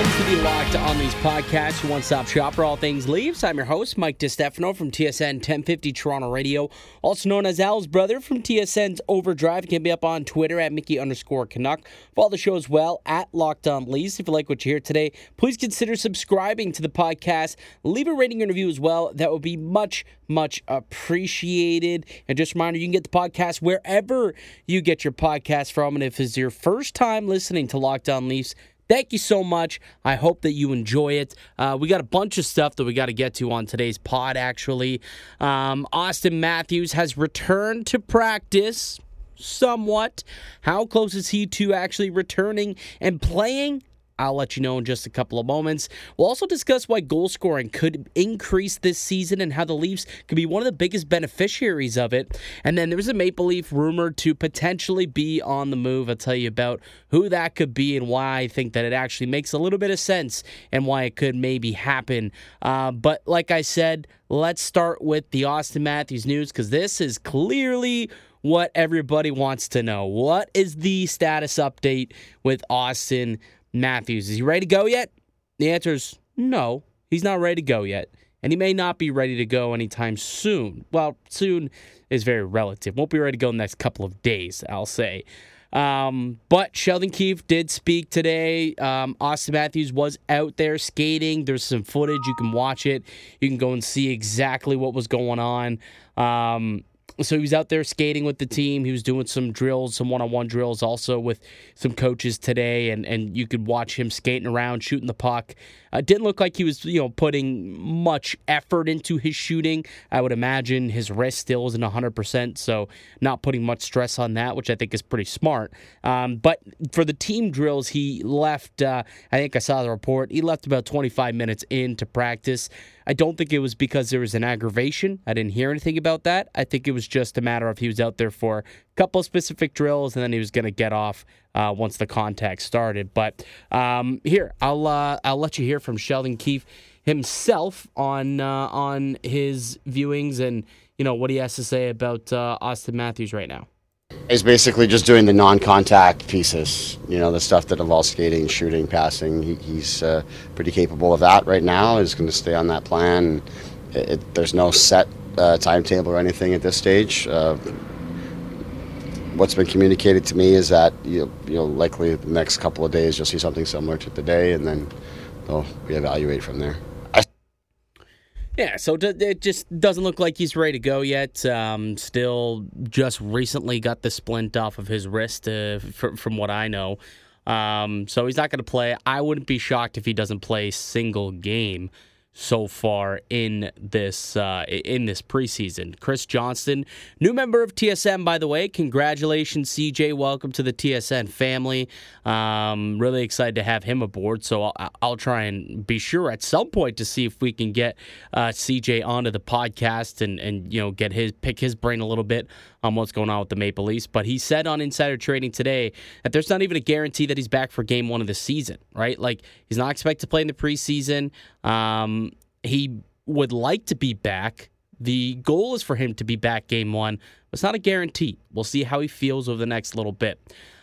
Welcome to the Locked On Leafs podcast, your one-stop shop for all things Leafs. I'm your host, Mike DiStefano from TSN 1050 Toronto Radio, also known as Al's brother from TSN's Overdrive. You can be up on Twitter at Mickey underscore Canuck. Follow the show as well at Locked On Leafs. If you like what you hear today, please consider subscribing to the podcast. Leave a rating and review as well. That would be much, much appreciated. And just a reminder, you can get the podcast wherever you get your podcast from. And if it's your first time listening to Locked On Leafs, Thank you so much. I hope that you enjoy it. Uh, we got a bunch of stuff that we got to get to on today's pod, actually. Um, Auston Matthews has returned to practice somewhat. How close is he to actually returning and playing? I'll let you know in just a couple of moments. We'll also discuss why goal scoring could increase this season and how the Leafs could be one of the biggest beneficiaries of it. And then there's a Maple Leaf rumored to potentially be on the move. I'll tell you about who that could be and why I think that it actually makes a little bit of sense and why it could maybe happen. Uh, but like I said, let's start with the Auston Matthews news because this is clearly what everybody wants to know. What is the status update with Auston? Matthews. Is he ready to go yet? The answer is no, he's not ready to go yet. And he may not be ready to go anytime soon. Well, soon is very relative. Won't be ready to go in the next couple of days, I'll say. Um, but Sheldon Keefe did speak today. Um, Auston Matthews was out there skating. There's some footage. You can watch it. You can go and see exactly what was going on. Um, so he was out there skating with the team. He was doing some drills, some one-on-one drills, also with some coaches today, and and you could watch him skating around, shooting the puck. Uh, didn't look like he was, you know, putting much effort into his shooting. I would imagine his wrist still isn't 100%, so not putting much stress on that, which I think is pretty smart. Um, but for the team drills, he left, uh, I think I saw the report, he left about 25 minutes into practice. I don't think it was because there was an aggravation. I didn't hear anything about that. I think it was just a matter of he was out there for a couple specific drills and then he was going to get off uh, once the contact started. But um, here, I'll uh, I'll let you hear from Sheldon Keefe himself on uh, on his viewings and you know what he has to say about uh, Auston Matthews right now. He's basically just doing the non-contact pieces, you know, the stuff that involves skating, shooting, passing. He, he's uh, pretty capable of that right now. He's going to stay on that plan. It, it, there's no set uh, timetable or anything at this stage. Uh, what's been communicated to me is that you you know likely the next couple of days you'll see something similar to today, and then they'll reevaluate from there. Yeah, so it just doesn't look like he's ready to go yet. Um, still, just recently got the splint off of his wrist, uh, from what I know. Um, so he's not going to play. I wouldn't be shocked if he doesn't play a single game so far in this uh, in this preseason. Chris Johnston, new member of TSN, by the way. Congratulations, CJ. Welcome to the TSN family. Um, really excited to have him aboard. So I'll, I'll, try and be sure at some point to see if we can get uh, CJ onto the podcast and and you know get his pick his brain a little bit on what's going on with the Maple Leafs. But he said on Insider Trading today that there's not even a guarantee that he's back for Game One of the season. Right? Like he's not expected to play in the preseason. Um, he would like to be back. The goal is for him to be back game one. It's not a guarantee. We'll see how he feels over the next little bit.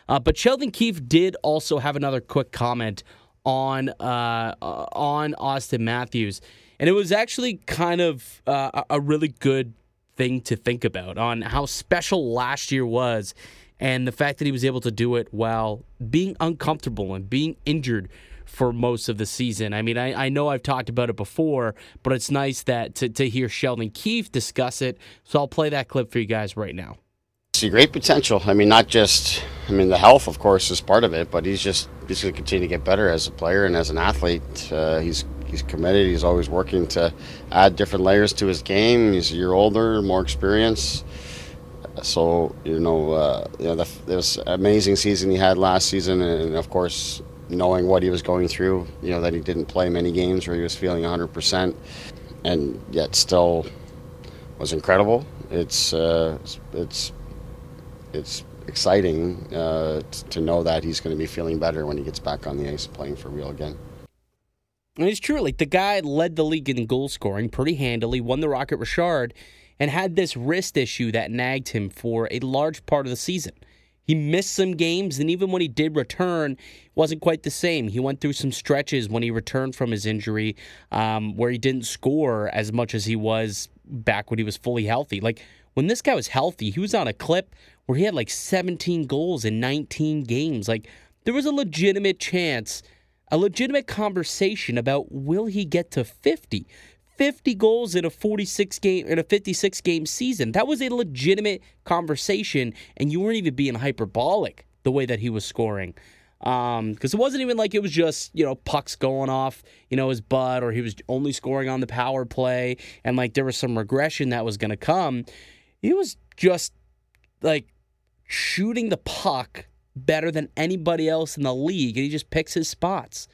Uh, but Sheldon Keefe did also have another quick comment on uh, uh, on Auston Matthews, and it was actually kind of uh, a really good thing to think about on how special last year was, and the fact that he was able to do it while being uncomfortable and being injured for most of the season. I mean, I, I know I've talked about it before, but it's nice that to, to hear Sheldon Keefe discuss it. So I'll play that clip for you guys right now. See great potential. I mean, not just I mean the health, of course, is part of it, but he's just he's going to continue to get better as a player and as an athlete. Uh, he's he's committed. He's always working to add different layers to his game. He's a year older, more experience. So you know, uh, you know, the, this amazing season he had last season, and of course, knowing what he was going through, you know, that he didn't play many games where he was feeling 100%, and yet still was incredible. It's uh, it's it's exciting uh, to know that he's going to be feeling better when he gets back on the ice playing for real again. And it's true. Like the guy led the league in goal scoring pretty handily, won the Rocket Richard, and had this wrist issue that nagged him for a large part of the season. He missed some games, and even when he did return, wasn't quite the same. He went through some stretches when he returned from his injury um, where he didn't score as much as he was back when he was fully healthy. Like when this guy was healthy, he was on a clip where he had like 17 goals in 19 games. Like there was a legitimate chance, a legitimate conversation about will he get to 50? 50 goals in a 46 game in a 56 game season. That was a legitimate conversation and you weren't even being hyperbolic the way that he was scoring. Um, because it wasn't even like it was just, you know, pucks going off, you know, his butt or he was only scoring on the power play and like there was some regression that was going to come. He was just like shooting the puck better than anybody else in the league and he just picks his spots.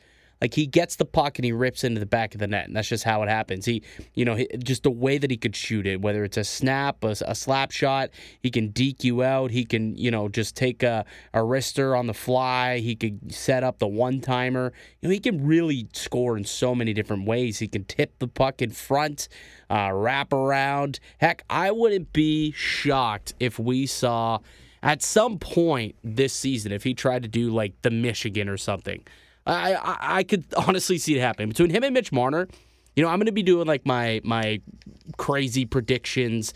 Like he gets the puck and he rips into the back of the net, and that's just how it happens. He, you know, just the way that he could shoot it, whether it's a snap, a, a slap shot, he can deke you out. He can, you know, just take a, a wrister on the fly. He could set up the one timer. You know, he can really score in so many different ways. He can tip the puck in front, uh, wrap around. Heck, I wouldn't be shocked if we saw at some point this season if he tried to do like the Michigan or something. I, I, I could honestly see it happening between him and Mitch Marner. You know, I'm going to be doing like my my crazy predictions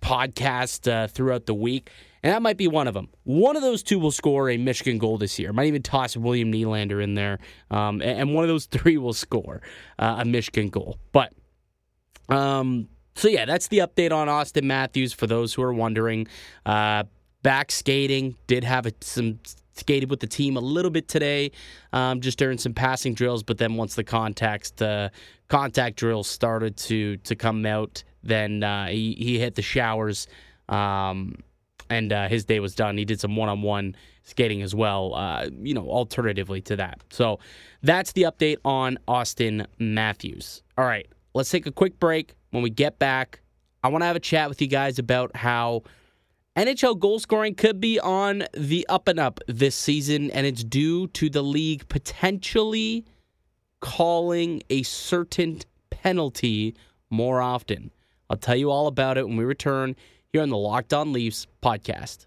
podcast uh, throughout the week, and that might be one of them. One of those two will score a Michigan goal this year. Might even toss William Nylander in there, um, and, and, one of those three will score uh, a Michigan goal. But um, so yeah, that's the update on Auston Matthews for those who are wondering. Uh, back skating did have a, some skated with the team a little bit today, um, just during some passing drills. But then once the contact uh, contact drills started to to come out, then uh, he he hit the showers, um, and uh, his day was done. He did some one on one skating as well. Uh, you know, alternatively to that. So that's the update on Auston Matthews. All right, let's take a quick break. When we get back, I want to have a chat with you guys about how NHL goal scoring could be on the up and up this season, and it's due to the league potentially calling a certain penalty more often. I'll tell you all about it when we return here on the Locked On Leafs podcast.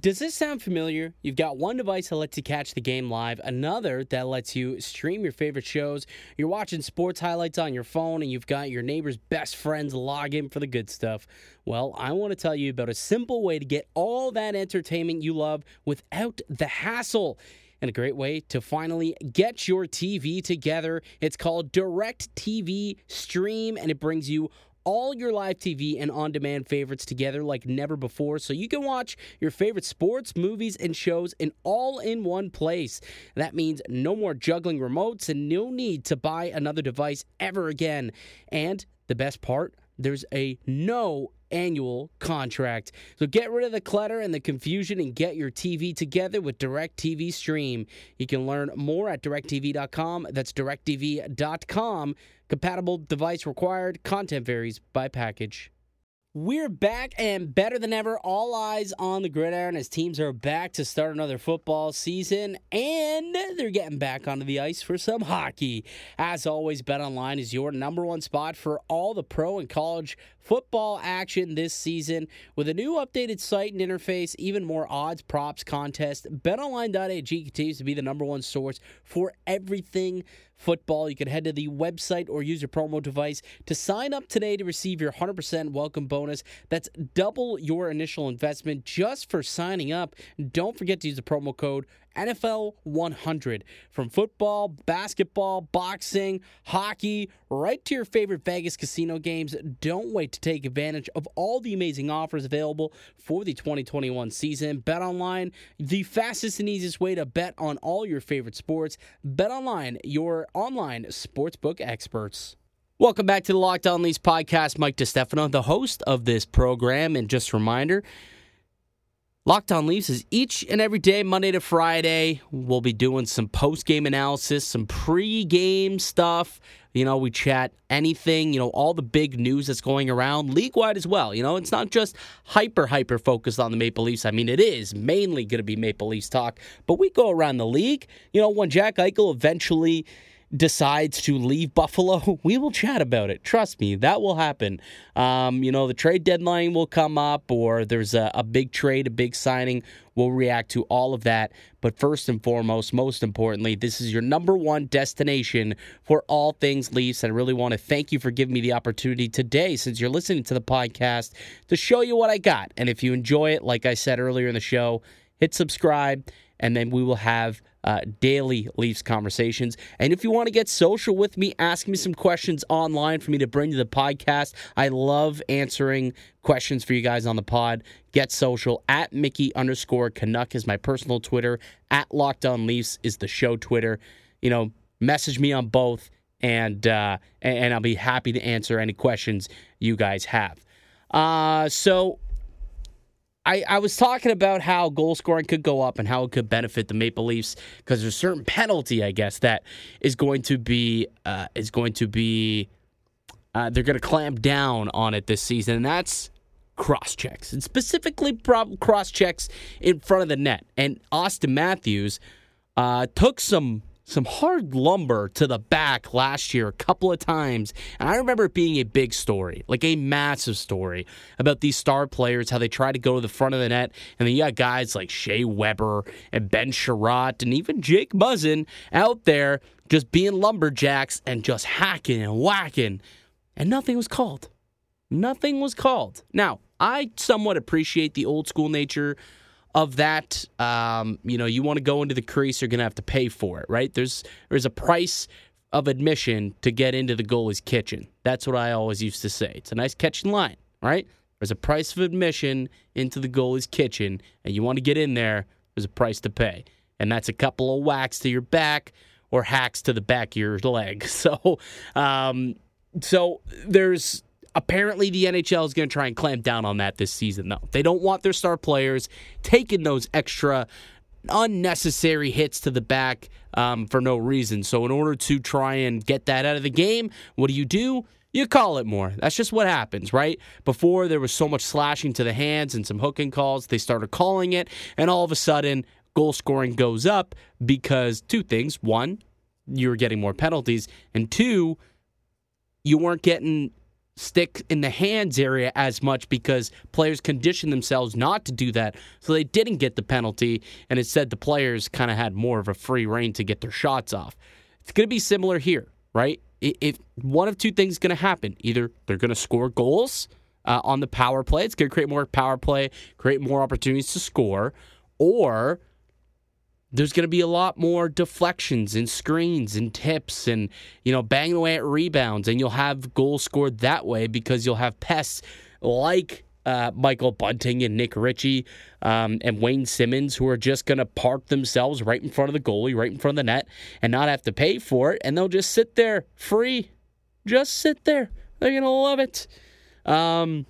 Does this sound familiar? You've got one device that lets you catch the game live, another that lets you stream your favorite shows. You're watching sports highlights on your phone, and you've got your neighbor's best friends log in for the good stuff. Well, I want to tell you about a simple way to get all that entertainment you love without the hassle and a great way to finally get your TV together. It's called DirecTV Stream, and it brings you all your live TV and on demand favorites together like never before so you can watch your favorite sports, movies, and shows in all in one place. That means no more juggling remotes and no need to buy another device ever again. And the best part, there's a no annual contract. So get rid of the clutter and the confusion and get your TV together with DirecTV Stream. You can learn more at directtv.com. That's directv.com. Compatible device required. Content varies by package. We're back and better than ever. All eyes on the gridiron as teams are back to start another football season and they're getting back onto the ice for some hockey. As always, Bet Online is your number one spot for all the pro and college football action this season. With a new updated site and interface, even more odds, props, contests, betonline.ag continues to be the number one source for everything football. You can head to the website or use your promo device to sign up today to receive your 100% welcome bonus. That's double your initial investment just for signing up. Don't forget to use the promo code NFL 100. From football, basketball, boxing, hockey, right to your favorite Vegas casino games. Don't wait to take advantage of all the amazing offers available for the 2021 season. Bet online, the fastest and easiest way to bet on all your favorite sports. Bet online, your online sportsbook experts. Welcome back to the Locked On Leafs podcast. Mike DeStefano, the host of this program. And just a reminder, Locked On Leafs is each and every day, Monday to Friday. We'll be doing some post game analysis, some pre game stuff. You know, we chat anything, you know, all the big news that's going around league wide as well. You know, it's not just hyper, hyper focused on the Maple Leafs. I mean, it is mainly going to be Maple Leafs talk, but we go around the league. You know, when Jack Eichel eventually decides to leave Buffalo, we will chat about it. Trust me, that will happen. Um, you know, the trade deadline will come up, or there's a, a big trade, a big signing. We'll react to all of that. But first and foremost, most importantly, this is your number one destination for all things Leafs. I really want to thank you for giving me the opportunity today, since you're listening to the podcast, to show you what I got. And if you enjoy it, like I said earlier in the show, hit subscribe, and then we will have uh, daily Leafs conversations. And if you want to get social with me, ask me some questions online for me to bring to the podcast. I love answering questions for you guys on the pod. Get social at Mickey underscore Canuck is my personal Twitter. At Locked On Leafs is the show Twitter. You know, message me on both, and uh, and I'll be happy to answer any questions you guys have. Uh, so I, I was talking about how goal scoring could go up and how it could benefit the Maple Leafs because there's a certain penalty, I guess, that is going to be uh, is going to be uh, they're going to clamp down on it this season, and that's cross checks and specifically prob- cross checks in front of the net. And Auston Matthews uh, took some some hard lumber to the back last year a couple of times. And I remember it being a big story, like a massive story about these star players, how they try to go to the front of the net. And then you got guys like Shea Weber and Ben Chiarot and even Jake Muzzin out there just being lumberjacks and just hacking and whacking. And nothing was called. Nothing was called. Now, I somewhat appreciate the old school nature of that, um, you know, you want to go into the crease, you're going to have to pay for it, right? There's there's a price of admission to get into the goalie's kitchen. That's what I always used to say. It's a nice catching line, right? There's a price of admission into the goalie's kitchen, and you want to get in there. There's a price to pay, and that's a couple of whacks to your back or hacks to the back of your leg. So, um, so there's Apparently, the NHL is going to try and clamp down on that this season, though. They don't want their star players taking those extra unnecessary hits to the back um, for no reason. So, in order to try and get that out of the game, what do you do? You call it more. That's just what happens, right? Before there was so much slashing to the hands and some hooking calls, they started calling it, and all of a sudden, goal scoring goes up because two things. One, you were getting more penalties, and two, you weren't getting stick in the hands area as much because players conditioned themselves not to do that. So they didn't get the penalty, and instead the players kind of had more of a free reign to get their shots off. It's going to be similar here, right? If one of two things is going to happen, either they're going to score goals uh, on the power play, it's going to create more power play, create more opportunities to score, or there's going to be a lot more deflections and screens and tips and you know banging away at rebounds and you'll have goals scored that way because you'll have pests like uh, Michael Bunting and Nick Ritchie um, and Wayne Simmonds, who are just going to park themselves right in front of the goalie, right in front of the net, and not have to pay for it, and they'll just sit there free, just sit there. They're going to love it. Um,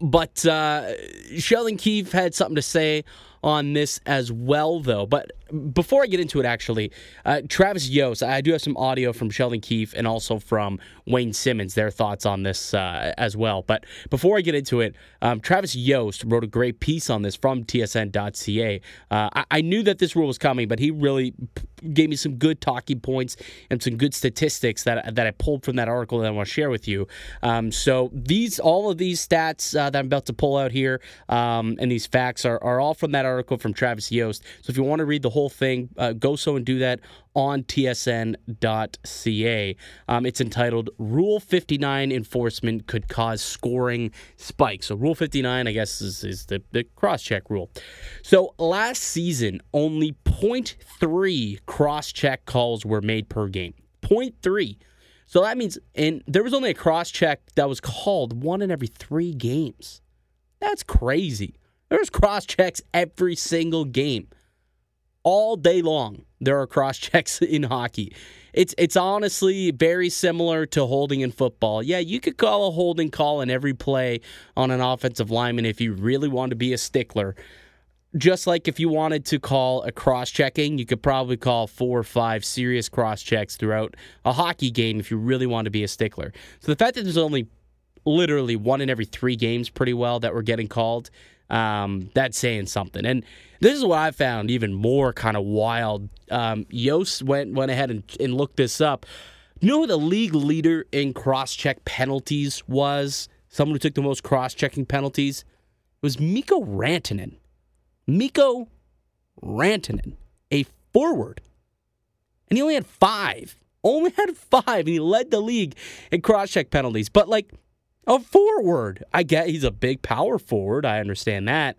but uh, Sheldon Keefe had something to say on this as well, though. But before I get into it, actually, uh, Travis Yost, I do have some audio from Sheldon Keefe and also from Wayne Simmonds, their thoughts on this uh, as well. But before I get into it, um, Travis Yost wrote a great piece on this from TSN.ca. Uh, I-, I knew that this rule was coming, but he really gave me some good talking points and some good statistics that that I pulled from that article that I want to share with you. Um, so these, all of these stats uh, that I'm about to pull out here, um, and these facts are, are all from that article from Travis Yost. So if you want to read the whole thing, uh, go so and do that on tsn.ca. Um, it's entitled Rule 59 Enforcement Could Cause Scoring Spikes. So, Rule 59, I guess, is, is the, the cross check rule. So, last season, only 0.3 cross check calls were made per game. 0.3. So that means, and there was only a cross check that was called one in every three games. That's crazy. There's cross checks every single game all day long. There are cross checks in hockey. It's it's honestly very similar to holding in football. Yeah, you could call a holding call in every play on an offensive lineman if you really want to be a stickler. Just like if you wanted to call a cross checking, you could probably call four or five serious cross checks throughout a hockey game if you really want to be a stickler. So the fact that there's only literally one in every three games pretty well that were getting called, um, that's saying something. And this is what I found even more kind of wild. Um, Yost went went ahead and, and looked this up. You know who the league leader in cross check penalties was? Someone who took the most cross checking penalties? It was Mikko Rantanen. Mikko Rantanen, a forward. And he only had five. Only had five, and he led the league in cross check penalties. But like a forward. I get he's a big power forward. I understand that.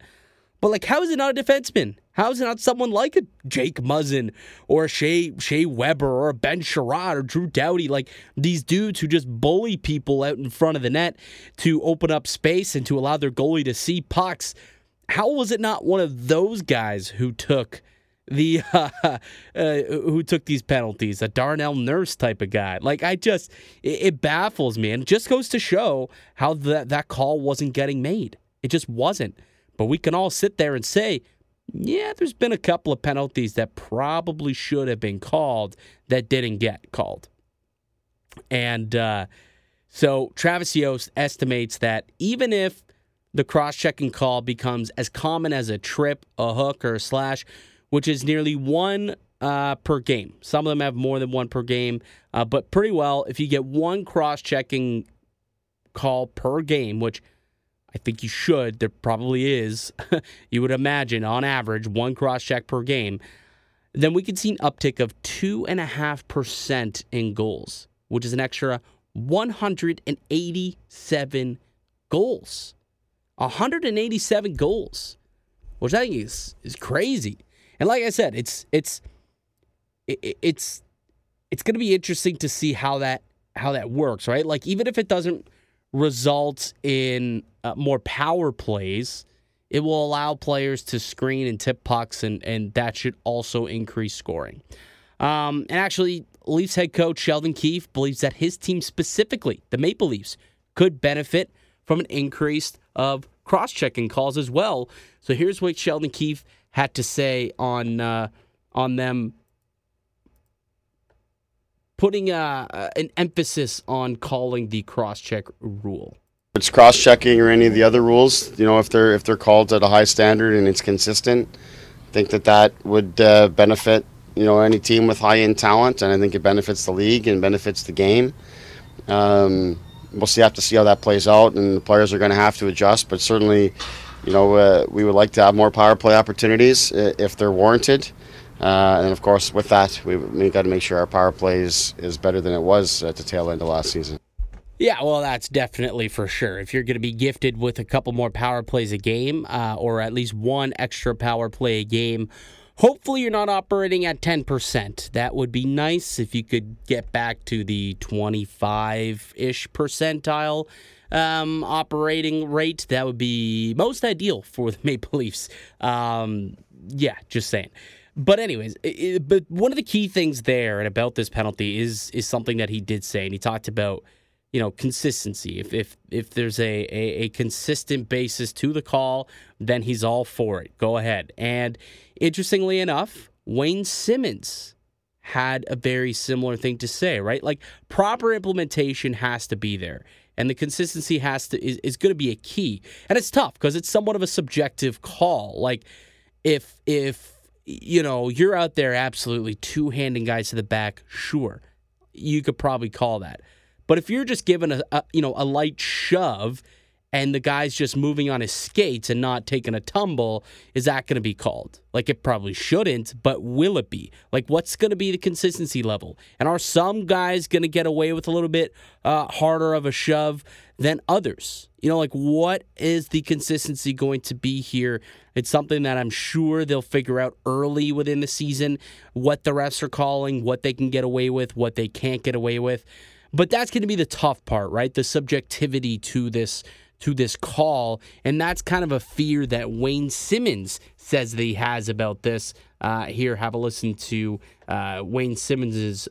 But like, how is it not a defenseman? How is it not someone like a Jake Muzzin or a Shea Shea Weber or a Ben Chiarot or Drew Doughty? Like these dudes who just bully people out in front of the net to open up space and to allow their goalie to see pucks. How was it not one of those guys who took the uh, uh, who took these penalties, a Darnell Nurse type of guy. Like I just, it, it baffles me, and it just goes to show how that that call wasn't getting made. It just wasn't. But we can all sit there and say, yeah, there's been a couple of penalties that probably should have been called that didn't get called. And uh, so Travis Yost estimates that even if the cross checking call becomes as common as a trip, a hook, or a slash, which is nearly one uh, per game. Some of them have more than one per game, uh, but pretty well, if you get one cross checking call per game, which I think you should, there probably is, you would imagine on average one cross check per game, then we could see an uptick of 2.5% in goals, which is an extra 187 goals. 187 goals, which I think is, is crazy. And like I said, it's it's it, it's it's going to be interesting to see how that how that works, right? Like even if it doesn't result in uh, more power plays, it will allow players to screen and tip pucks, and and that should also increase scoring. Um, and actually, Leafs head coach Sheldon Keefe believes that his team specifically, the Maple Leafs, could benefit from an increase of cross-checking calls as well. So here's what Sheldon Keefe had to say on uh, on them putting uh, uh, an emphasis on calling the cross-check rule. It's cross-checking or any of the other rules. You know, if they're if they're called at a high standard and it's consistent, I think that that would uh, benefit you know any team with high-end talent, and I think it benefits the league and benefits the game. Um, we'll see have to see how that plays out, and the players are going to have to adjust. But certainly, you know, uh, we would like to have more power play opportunities if they're warranted. Uh, and of course, with that, we we got to make sure our power play is, is better than it was at the tail end of last season. Yeah, well, that's definitely for sure. If you're going to be gifted with a couple more power plays a game, uh, or at least one extra power play a game, hopefully you're not operating at 10%. That would be nice if you could get back to the 25 ish percentile um, operating rate. That would be most ideal for the Maple Leafs. Um, yeah, just saying. But anyways, it, but one of the key things there and about this penalty is is something that he did say, and he talked about you know consistency. If if if there's a, a, a consistent basis to the call, then he's all for it. Go ahead. And interestingly enough, Wayne Simmonds had a very similar thing to say, right? Like proper implementation has to be there and the consistency has to is, is going to be a key. And it's tough because it's somewhat of a subjective call. Like if if you know you're out there absolutely two handing guys to the back, sure, you could probably call that. But if you're just given a, a you know a light shove and the guy's just moving on his skates and not taking a tumble, is that going to be called? Like it probably shouldn't, but will it be? Like what's going to be the consistency level? And are some guys going to get away with a little bit uh, harder of a shove than others? You know, like what is the consistency going to be here? It's something that I'm sure they'll figure out early within the season what the refs are calling, what they can get away with, what they can't get away with. But that's going to be the tough part, right? The subjectivity to this to this call. And that's kind of a fear that Wayne Simmonds says that he has about this. Uh, here, have a listen to uh, Wayne Simmonds's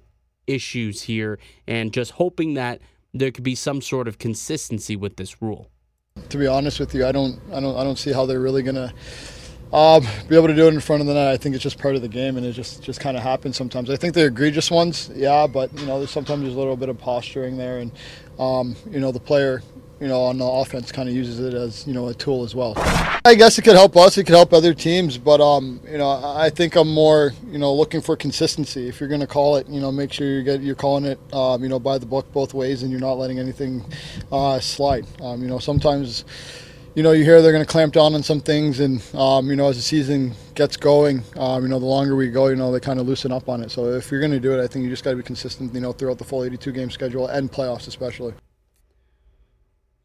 issues here and just hoping that there could be some sort of consistency with this rule. To be honest with you, I don't, I don't, I don't see how they're really to um, be able to do it in front of the net, I think it's just part of the game, and it just just kind of happens sometimes. I think the egregious ones, yeah, but you know, there's sometimes there's a little bit of posturing there, and um, you know, the player, you know, on the offense kind of uses it as you know a tool as well. I guess it could help us, it could help other teams, but um, you know, I think I'm more you know looking for consistency. If you're going to call it, you know, make sure you get you're calling it, um, you know, by the book both ways, and you're not letting anything uh, slide. Um, you know, sometimes you know, you hear they're going to clamp down on some things, and um, you know, as the season gets going, um, you know, the longer we go, you know, they kind of loosen up on it. So if you're going to do it, I think you just got to be consistent, you know, throughout the full 82 game schedule and playoffs especially.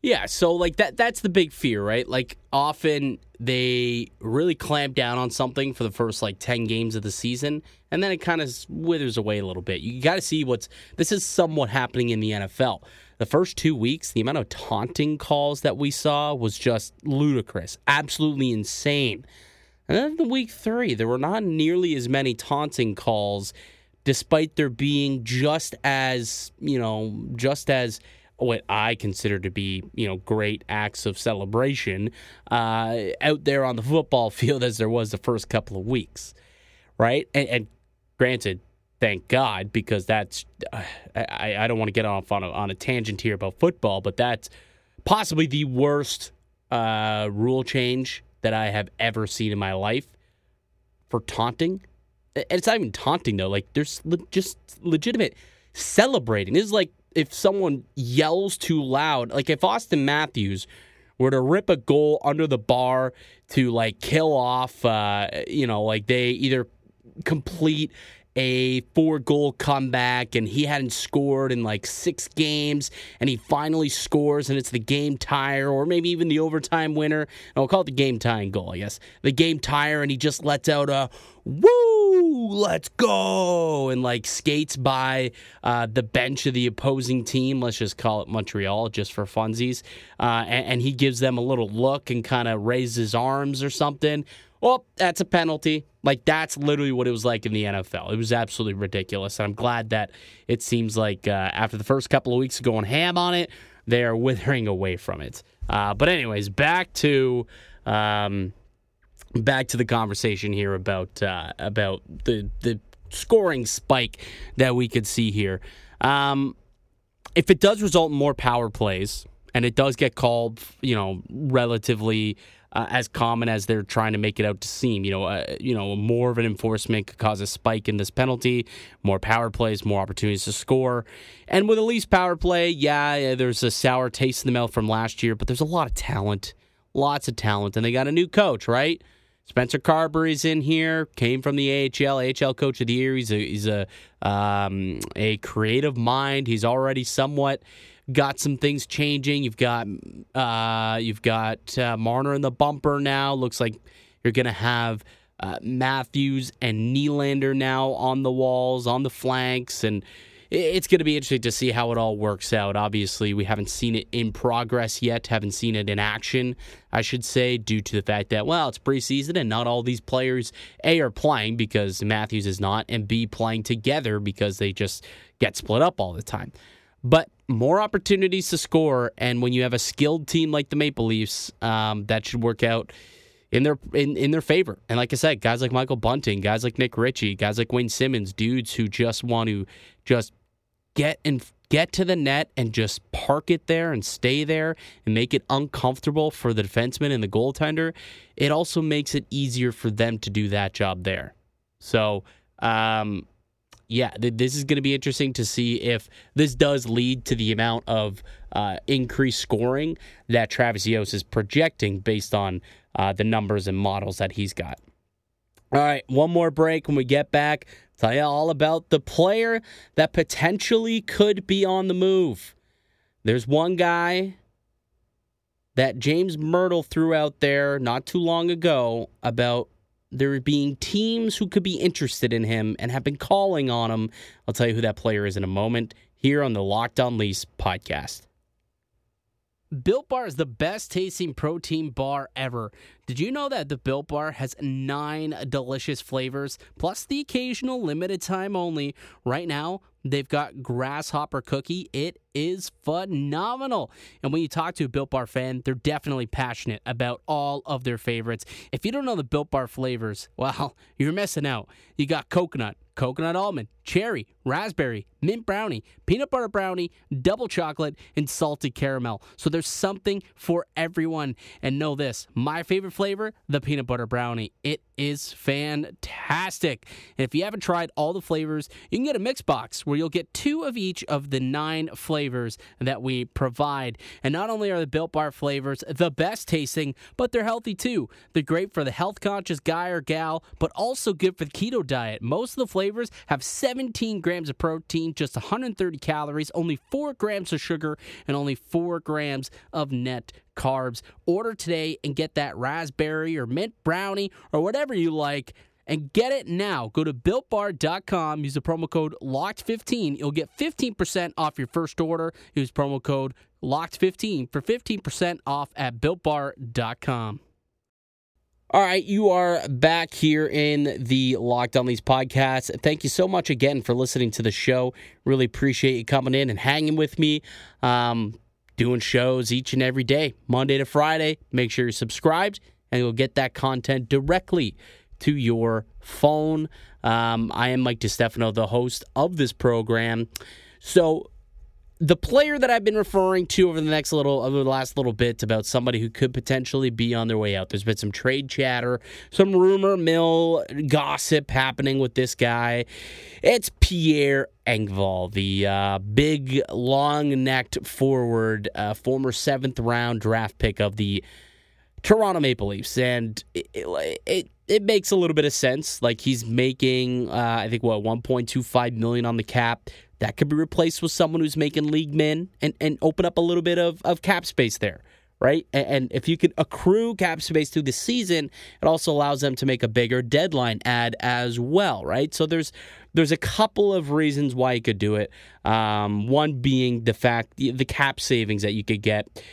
Yeah, so like that that's the big fear, right? Like often they really clamp down on something for the first like 10 games of the season and then it kind of withers away a little bit. You got to see what's this is somewhat happening in the NFL the first two weeks, the amount of taunting calls that we saw was just ludicrous, absolutely insane. And then in week three, there were not nearly as many taunting calls, despite there being just as, you know, just as what I consider to be, you know, great acts of celebration uh, out there on the football field as there was the first couple of weeks, right? And, and granted, thank God, because that's uh, I, I don't want to get off on a, on a tangent here about football, but that's possibly the worst uh, rule change that I have ever seen in my life for taunting. It's not even taunting though; like there's le- just legitimate celebrating. This is like if someone yells too loud, like if Auston Matthews were to rip a goal under the bar to like kill off, uh, you know, like they either complete a four goal comeback and he hadn't scored in like six games and he finally scores and it's the game tire or maybe even the overtime winner. I'll call it the game tying goal, I guess. The game tire and he just lets out a woo, let's go, and like skates by uh, the bench of the opposing team. Let's just call it Montreal just for funsies. Uh, and, and he gives them a little look and kind of raises his arms or something well, that's a penalty. Like that's literally what it was like in the NFL. It was absolutely ridiculous. And I'm glad that it seems like uh, after the first couple of weeks of going ham on it, they are withering away from it. Uh, but anyways, back to um, back to the conversation here about uh, about the the scoring spike that we could see here. Um, if it does result in more power plays and it does get called, you know, relatively uh, as common as they're trying to make it out to seem. You know, uh, you know, more of an enforcement could cause a spike in this penalty, more power plays, more opportunities to score, and with the Leafs power play, yeah, there's a sour taste in the mouth from last year, but there's a lot of talent, lots of talent, and they got a new coach, right? Spencer Carberry's in here. Came from the AHL, AHL Coach of the Year. He's a he's a um, a creative mind. He's already somewhat got some things changing. You've got uh, you've got uh, Marner in the bumper now. Looks like you're going to have uh, Matthews and Nylander now on the walls, on the flanks, and it's going to be interesting to see how it all works out. Obviously, we haven't seen it in progress yet, haven't seen it in action, I should say, due to the fact that, well, it's preseason and not all these players, A, are playing because Matthews is not, and B, playing together because they just get split up all the time. But more opportunities to score, and when you have a skilled team like the Maple Leafs, um, that should work out in their in, in their favor. And like I said, guys like Michael Bunting, guys like Nick Ritchie, guys like Wayne Simmonds, dudes who just want to just get and get to the net and just park it there and stay there and make it uncomfortable for the defenseman and the goaltender. It also makes it easier for them to do that job there. So um, yeah, th- this is going to be interesting to see if this does lead to the amount of uh, increased scoring that Travis Yost is projecting based on uh, the numbers and models that he's got. All right, one more break. When we get back, tell you all about the player that potentially could be on the move. There's one guy that James Mirtle threw out there not too long ago about there are being teams who could be interested in him and have been calling on him. I'll tell you who that player is in a moment here on the Locked On Leafs podcast. Built Bar is the best tasting protein bar ever. Did you know that the Built Bar has nine delicious flavors, plus the occasional limited time only? Right now, they've got Grasshopper Cookie. It is phenomenal. And when you talk to a Built Bar fan, they're definitely passionate about all of their favorites. If you don't know the Built Bar flavors, well, you're missing out. You got coconut, coconut almond, cherry, raspberry, mint brownie, peanut butter brownie, double chocolate, and salted caramel. So there's something for everyone. And know this my favorite flavor, the peanut butter brownie. It is fantastic. And if you haven't tried all the flavors, you can get a mix box where you'll get two of each of the nine flavors that we provide. And not only are the Built Bar flavors the best tasting, but they're healthy too. They're great for the health conscious guy or gal, but also good for the keto diet. Most of the flavors have 17 grams of protein, just 130 calories, only 4 grams of sugar, and only 4 grams of net carbs. Order today and get that raspberry or mint brownie or whatever you like and get it now. Go to builtbar.com, use the promo code LOCKED15. You'll get 15% off your first order. Use promo code LOCKED15 for 15% off at builtbar.com. All right, you are back here in the Locked On Leafs podcast. Thank you so much again for listening to the show. Really appreciate you coming in and hanging with me. Um, doing shows each and every day, Monday to Friday. Make sure you're subscribed, and you'll get that content directly to your phone. Um, I am Mike DiStefano, the host of this program. So the player that I've been referring to over the next little over the last little bit about somebody who could potentially be on their way out. There's been some trade chatter, some rumor mill gossip happening with this guy. It's Pierre Engvall, the uh, big, long-necked forward, uh, former seventh round draft pick of the Toronto Maple Leafs, and it, it, it makes a little bit of sense. Like he's making, uh, I think what 1.25 million on the cap that could be replaced with someone who's making league min and, and open up a little bit of, of cap space there, right? And, and if you could accrue cap space through the season, it also allows them to make a bigger deadline ad as well, right? So there's there's a couple of reasons why you could do it. Um, one being the fact the cap savings that you could get.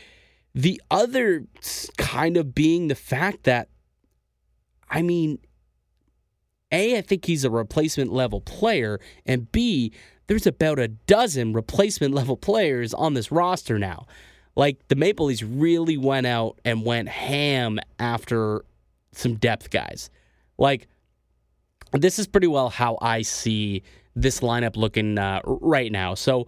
The other kind of being the fact that, I mean, A, I think he's a replacement level player, and B, there's about a dozen replacement level players on this roster now. Like the Maple Leafs really went out and went ham after some depth guys. Like this is pretty well how I see this lineup looking uh, right now. So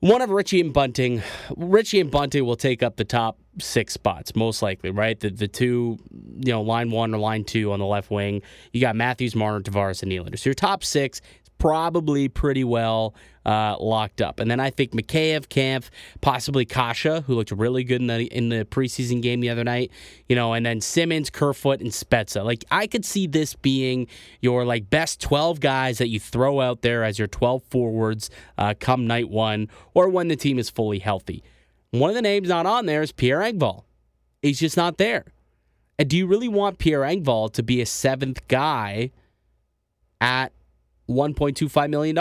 one of Ritchie and Bunting, Ritchie and Bunting will take up the top six spots most likely, right? The the two, you know, line one or line two on the left wing. You got Matthews, Marner, Tavares, and Nylander. So your top six probably pretty well uh, locked up. And then I think Mikheyev, Kampf, possibly Kase, who looked really good in the in the preseason game the other night. You know, and then Simmonds, Kerfoot, and Spezza. Like I could see this being your like best twelve guys that you throw out there as your twelve forwards uh, come night one or when the team is fully healthy. One of the names not on there is Pierre Engvall. He's just not there. And do you really want Pierre Engvall to be a seventh guy at $1.25 million.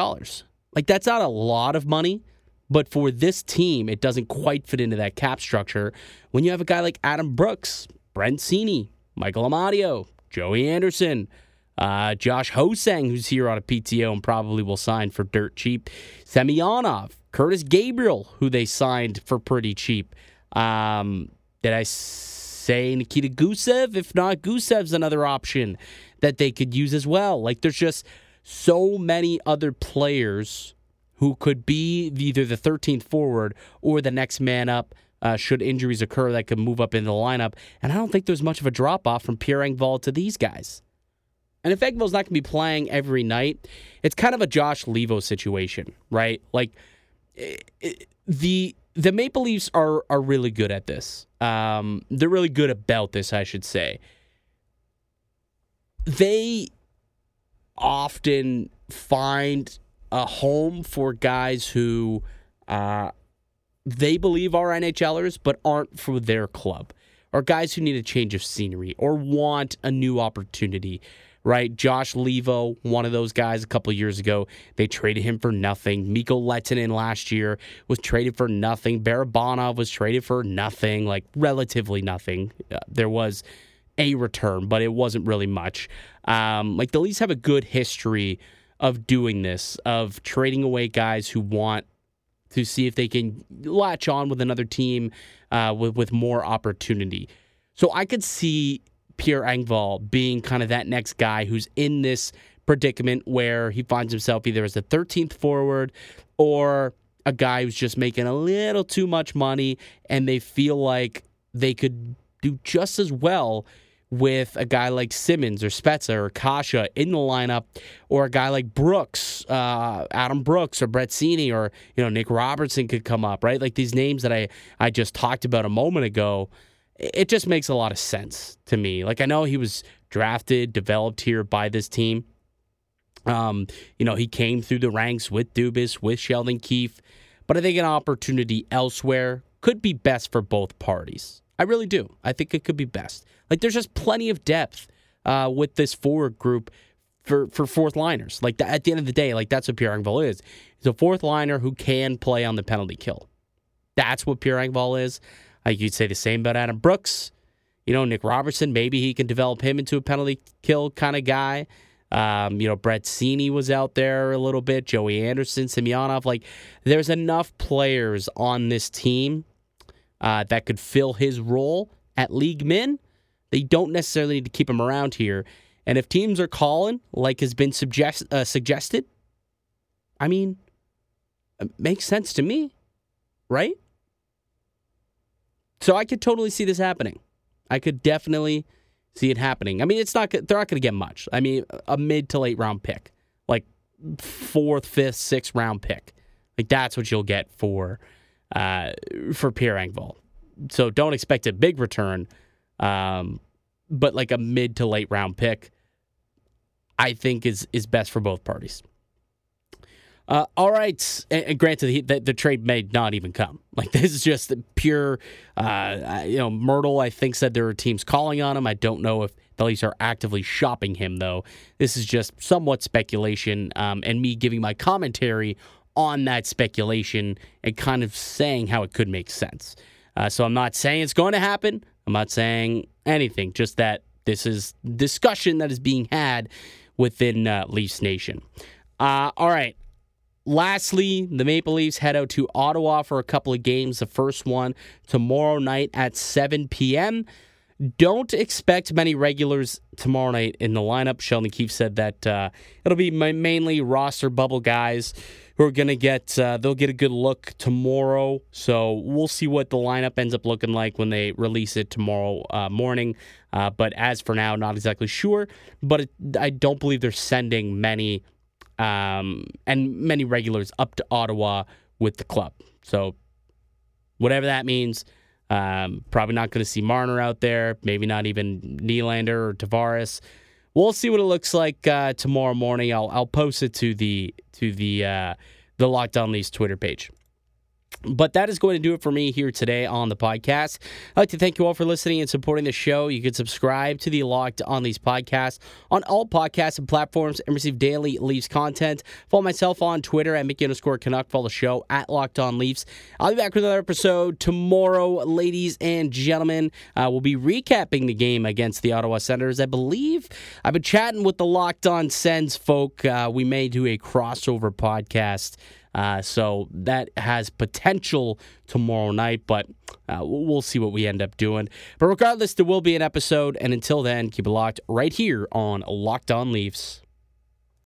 Like, that's not a lot of money, but for this team, it doesn't quite fit into that cap structure when you have a guy like Adam Brooks, Brett Seney, Michael Amadio, Joey Anderson, uh, Josh Ho-Sang, who's here on a PTO and probably will sign for dirt cheap, Semyonov, Curtis Gabriel, who they signed for pretty cheap. Um, did I say Nikita Gusev? If not, Gusev's another option that they could use as well. Like, there's just so many other players who could be either the 13th forward or the next man up uh, should injuries occur that could move up in the lineup. And I don't think there's much of a drop off from Pierre Engvall to these guys. And if Engvall's not going to be playing every night, it's kind of a Josh Leivo situation, right? Like it, it, the the Maple Leafs are are really good at this. Um, they're really good about this, I should say. They often find a home for guys who uh, they believe are NHLers but aren't for their club, or guys who need a change of scenery or want a new opportunity. right? Josh Leivo, one of those guys a couple years ago, they traded him for nothing. Mikko Lehtonen last year was traded for nothing. Barabanov was traded for nothing, like relatively nothing. Uh, there was a return, but it wasn't really much. Um, like the Leafs have a good history of doing this, of trading away guys who want to see if they can latch on with another team uh, with with more opportunity. So I could see Pierre Engvall being kind of that next guy who's in this predicament where he finds himself either as the 13th forward or a guy who's just making a little too much money and they feel like they could do just as well with a guy like Simmonds or Spezza or Kase in the lineup, or a guy like Brooks, uh, Adam Brooks or Brett Seney, or you know Nick Robertson could come up, right? Like these names that I I just talked about a moment ago it just makes a lot of sense to me. Like I know he was drafted, developed here by this team. Um, you know, he came through the ranks with Dubas, with Sheldon Keefe, but I think an opportunity elsewhere could be best for both parties. I really do. I think it could be best. Like there's just plenty of depth uh, with this forward group for for fourth liners. Like the, at the end of the day, like that's what Pierre Engvall is. He's a fourth liner who can play on the penalty kill. That's what Pierre Engvall is. Uh, you could say the same about Adam Brooks. You know, Nick Robertson, maybe he can develop him into a penalty kill kind of guy. Um, you know, Brett Seney was out there a little bit, Joey Anderson, Semyonov. Like, there's enough players on this team uh, that could fill his role at league min. They don't necessarily need to keep him around here. And if teams are calling, like has been suggest, uh, suggested, I mean, makes sense to me, right? So I could totally see this happening. I could definitely see it happening. I mean, it's not they're not going to get much. I mean, a mid to late round pick, like fourth, fifth, sixth round pick, like that's what you'll get for uh, for Pierre Engvall. So don't expect a big return, um, but like a mid to late round pick, I think is is best for both parties. Uh, all right, and, and granted, the, the, trade may not even come. Like this is just pure, uh, you know. Mirtle, I think, said there were teams calling on him. I don't know if the Leafs are actively shopping him, though. This is just somewhat speculation, um, and me giving my commentary on that speculation and kind of saying how it could make sense. Uh, so I'm not saying it's going to happen. I'm not saying anything. Just that this is discussion that is being had within uh, Leafs Nation. Uh, all right. Lastly, the Maple Leafs head out to Ottawa for a couple of games. The first one tomorrow night at 7 p.m. Don't expect many regulars tomorrow night in the lineup. Sheldon Keefe said that uh, it'll be mainly roster bubble guys who are going to get uh, they'll get a good look tomorrow. So we'll see what the lineup ends up looking like when they release it tomorrow uh, morning. Uh, but as for now, not exactly sure. But it, I don't believe they're sending many um, and many regulars up to Ottawa with the club. So, whatever that means, um, probably not going to see Marner out there. Maybe not even Nylander or Tavares. We'll see what it looks like uh, tomorrow morning. I'll I'll post it to the to the uh, the Locked On Leafs Twitter page. But that is going to do it for me here today on the podcast. I'd like to thank you all for listening and supporting the show. You can subscribe to the Locked on Leafs podcasts on all podcasts and platforms and receive daily Leafs content. Follow myself on Twitter at Mickey underscore Canuck. Follow the show at Locked on Leafs. I'll be back with another episode tomorrow, ladies and gentlemen. Uh, we'll be recapping the game against the Ottawa Senators. I believe I've been chatting with the Locked on Sens folk. Uh, we may do a crossover podcast. Uh, so that has potential tomorrow night, but uh, we'll see what we end up doing. But regardless, there will be an episode. And until then, keep it locked right here on Locked On Leafs.